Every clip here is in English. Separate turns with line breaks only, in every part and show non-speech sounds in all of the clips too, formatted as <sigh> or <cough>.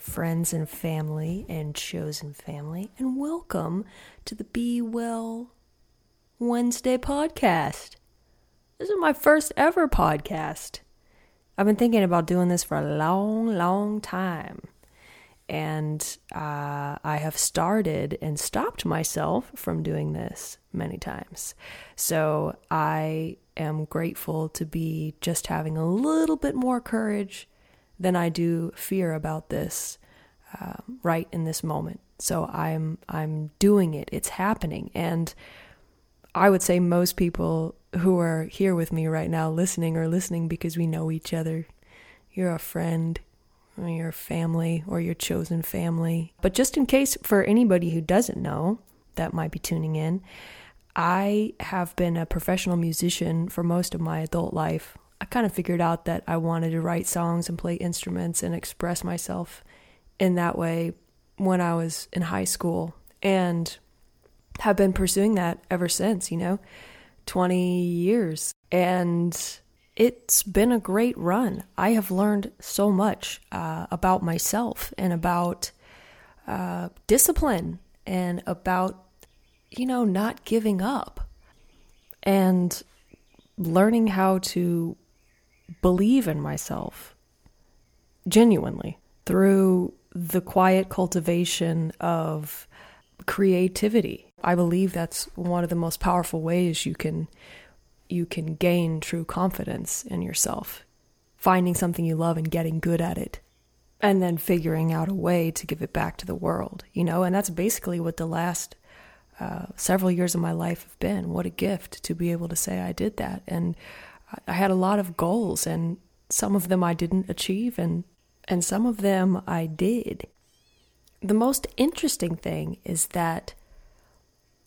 friends and family and chosen family, and welcome to the B Well Wednesday podcast. This is my first ever podcast. I've been thinking about doing this for a long, long time. And uh, I have started and stopped myself from doing this many times. So I am grateful to be just having a little bit more courage than I do fear about this um, right in this moment. So I'm I'm doing it. It's happening, and I would say most people who are here with me right now, listening, are listening because we know each other. You're a friend, or you're family, or your chosen family. But just in case for anybody who doesn't know that might be tuning in, I have been a professional musician for most of my adult life. I kind of figured out that I wanted to write songs and play instruments and express myself in that way when I was in high school and have been pursuing that ever since, you know, 20 years. And it's been a great run. I have learned so much uh, about myself and about uh, discipline and about, you know, not giving up and learning how to believe in myself genuinely through the quiet cultivation of creativity. I believe that's one of the most powerful ways you can you can gain true confidence in yourself. Finding something you love and getting good at it. And then figuring out a way to give it back to the world, you know? And that's basically what the last uh, several years of my life have been. What a gift to be able to say I did that. And I had a lot of goals, and some of them I didn't achieve, and, and some of them I did. The most interesting thing is that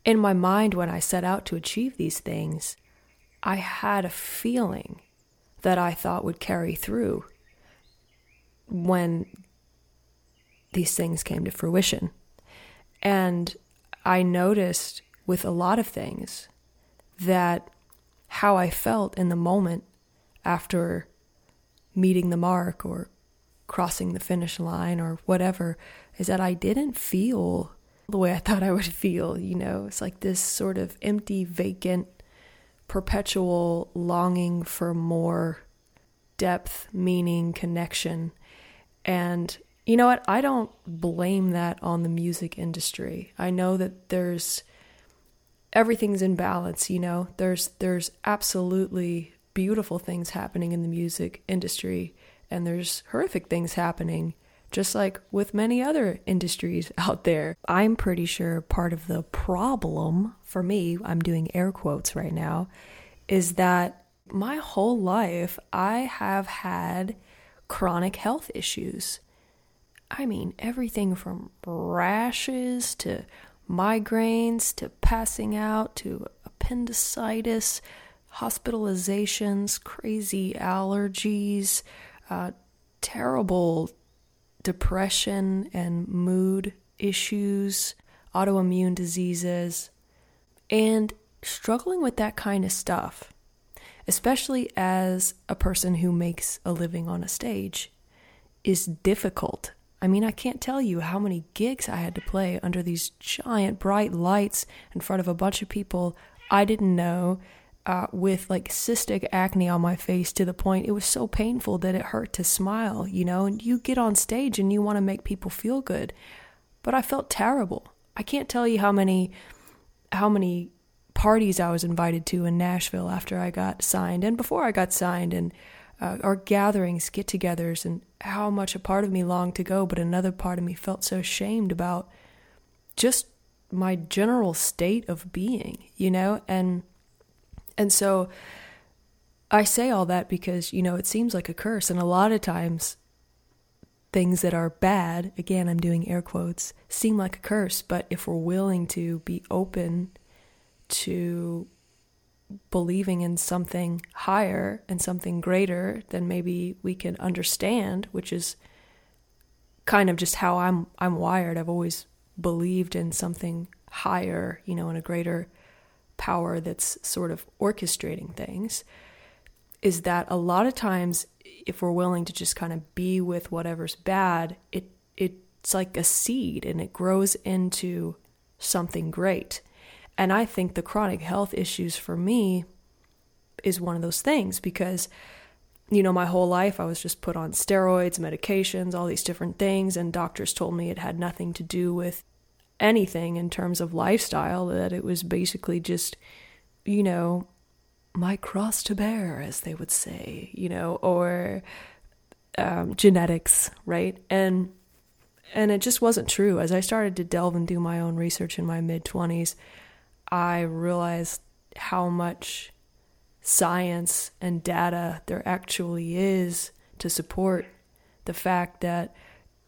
in my mind, when I set out to achieve these things, I had a feeling that I thought would carry through when these things came to fruition. And I noticed with a lot of things that how I felt in the moment after meeting the mark or crossing the finish line or whatever is that I didn't feel the way I <laughs> thought I would feel, you know. It's like this sort of empty, vacant, perpetual longing for more depth, meaning, connection. And you know what? I don't blame that on the music industry. I know that there's everything's in balance, you know. There's there's absolutely beautiful things happening in the music industry and there's horrific things happening just like with many other industries <laughs> out there. I'm pretty sure part of the problem for me, I'm doing air quotes right now, is that my whole life I have had chronic health issues. I mean, everything from rashes to migraines to passing out to appendicitis, hospitalizations, crazy allergies, uh, terrible depression and mood issues, autoimmune diseases, and struggling with that kind of stuff, especially as a person who makes a living on a stage, is difficult I mean, I can't tell you how many gigs I had to play under these giant bright lights in front of a bunch of people I didn't know uh, with like cystic acne on my face to the point it was so painful that it hurt to smile, you know? And you get on stage and you want to make people feel good. But I felt terrible. I can't tell you how many how many parties I was invited to in Nashville after I got signed and before I got signed and uh, our gatherings, get togethers, and how much a part of me longed to go, but another part of me felt so shamed about just my general state of being, you know? And and so I say all that because, you know, it seems like a curse and a lot of times things that are bad, again I'm doing air quotes, seem like a curse, but if we're willing to be open to believing in something higher and something greater than maybe we can understand, which is kind of just how I'm I'm wired. I've always believed in something higher, you know, in a greater power that's sort of orchestrating things. Is that a lot of times if we're willing to just kind of be with whatever's bad, it it's like a seed and it grows into something great. And I think the chronic health issues for me is one of those things because you know, my whole life I was just put on steroids, medications, all these different things, and doctors told me it had nothing to do with anything in terms of lifestyle, that it was basically just, you know, my cross to bear, as they would say, you know, or um, genetics, right? And and it just wasn't true. As I started to delve and do my own research in my mid 20s, I realized how much science and data there actually is to support the fact that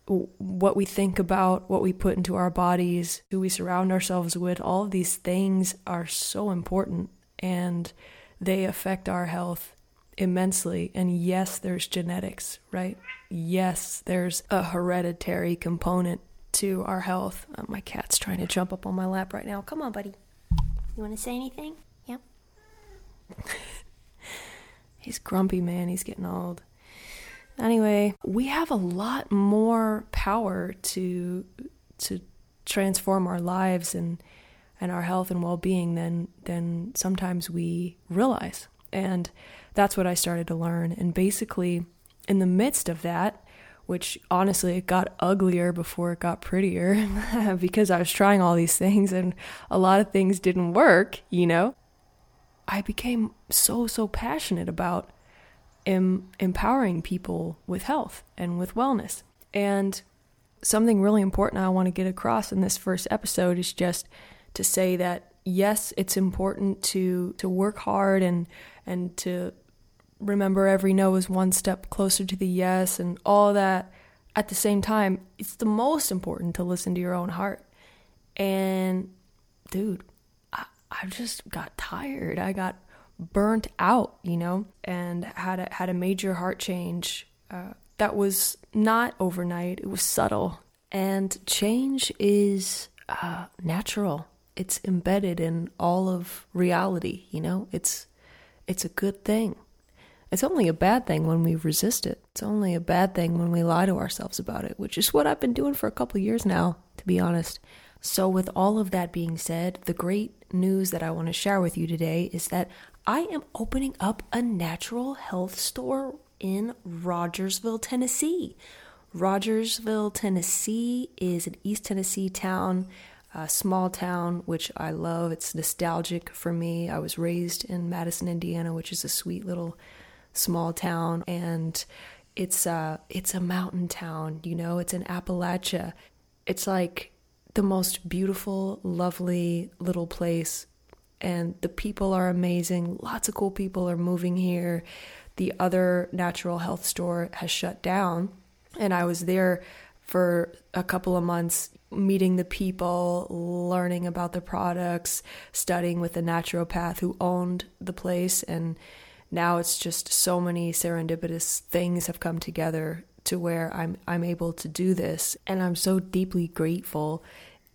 what we think about, what we put into our bodies, who we surround ourselves with, all of these things are so important and they affect our health immensely. And yes, there's genetics, right? Yes, there's a hereditary component to our health. Uh, my cat's trying to jump up on my lap right now. Come on, buddy. You want to say anything? Yep. <laughs> He's grumpy, man. He's getting old. Anyway, we have a lot more power to to transform our lives and and our health and well-being than than sometimes we realize. And that's what I started to learn. And basically, in the midst of that, which honestly it got uglier before it got prettier <laughs> because I was trying all these things and a lot of things didn't work, you know. I became so so passionate about em- empowering people with health and with wellness. And something really important I want to get across in this first episode is just to say that yes, it's important to to work hard and and to remember every no is one step closer to the yes and all that. At the same time, it's the most important to listen to your own heart. And dude, I, I just got tired. I got burnt out, you know, and had a, had a major heart change uh, that was not overnight. It was subtle, and change is uh, natural. It's embedded in all of reality. You know, it's it's a good thing. It's only a bad thing when we resist it. It's only a bad thing when we lie to ourselves about it, which is what I've been doing for a couple years now, to be honest. So, with all of that being said, the great news that I want to share with you today is that I am opening up a natural health store in Rogersville, Tennessee. Rogersville, Tennessee is an East Tennessee town, a small town, which I love. It's nostalgic for me. I was raised in Madison, Indiana, which is a sweet little small town, and it's a it's a mountain town. You know, it's in Appalachia. It's like the most beautiful, lovely little place and the people are amazing. Lots of cool people are moving here. The other natural health store has shut down, and I was there for a couple of months meeting the people, learning about the products, studying with the naturopath who owned the place and now it's just so many serendipitous things have come together to where I'm I'm able to do this and I'm so deeply grateful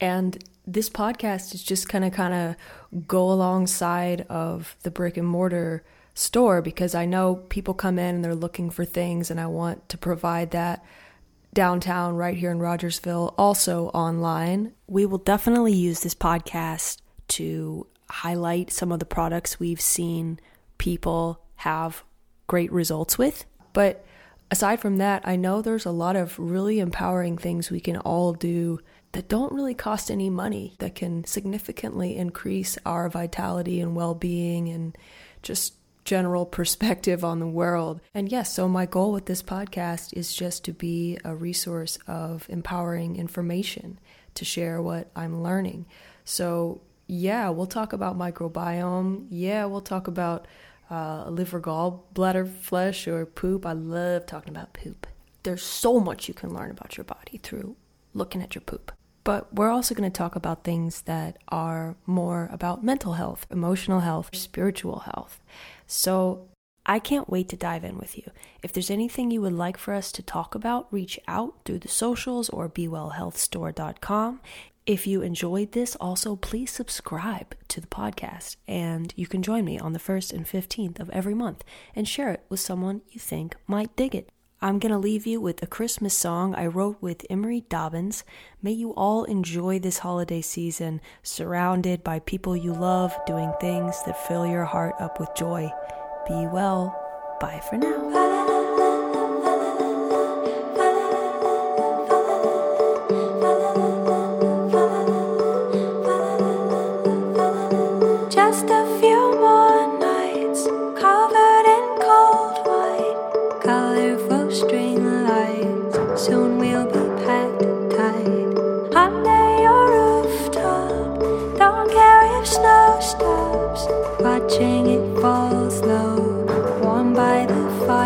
and this podcast is just kind of kind of go alongside of the brick and mortar store because I know people come in and they're looking for things and I want to provide that downtown right here in Rogersville also online. We will definitely use this podcast to highlight some of the products we've seen people have great results with. But aside from that, I know there's a lot of really empowering things we can all do that don't really cost any money that can significantly increase our vitality and well being and just general <laughs> perspective on the world. And yes, so my goal with this podcast is just to be a resource of empowering information to share what I'm learning. So, yeah, we'll talk about microbiome. Yeah, we'll talk about uh, liver, gallbladder, flesh, or poop. I love talking about poop. There's so much you can learn about your body through looking at your poop. But we're also going to talk about things that are more about mental health, emotional health, spiritual health. So I can't wait to dive in with you. If there's anything you would like for us to talk about, reach out through the socials or bwellhealthstore.com. If you enjoyed this, also please subscribe to the podcast and you can join me on the 1st and 15th of every month and share it with someone you think might dig it. I'm going to leave you with a Christmas song I wrote with Emery Dobbins. May you all enjoy this holiday season, surrounded by people you love, doing things that fill your heart up with joy. Be well. Bye for now.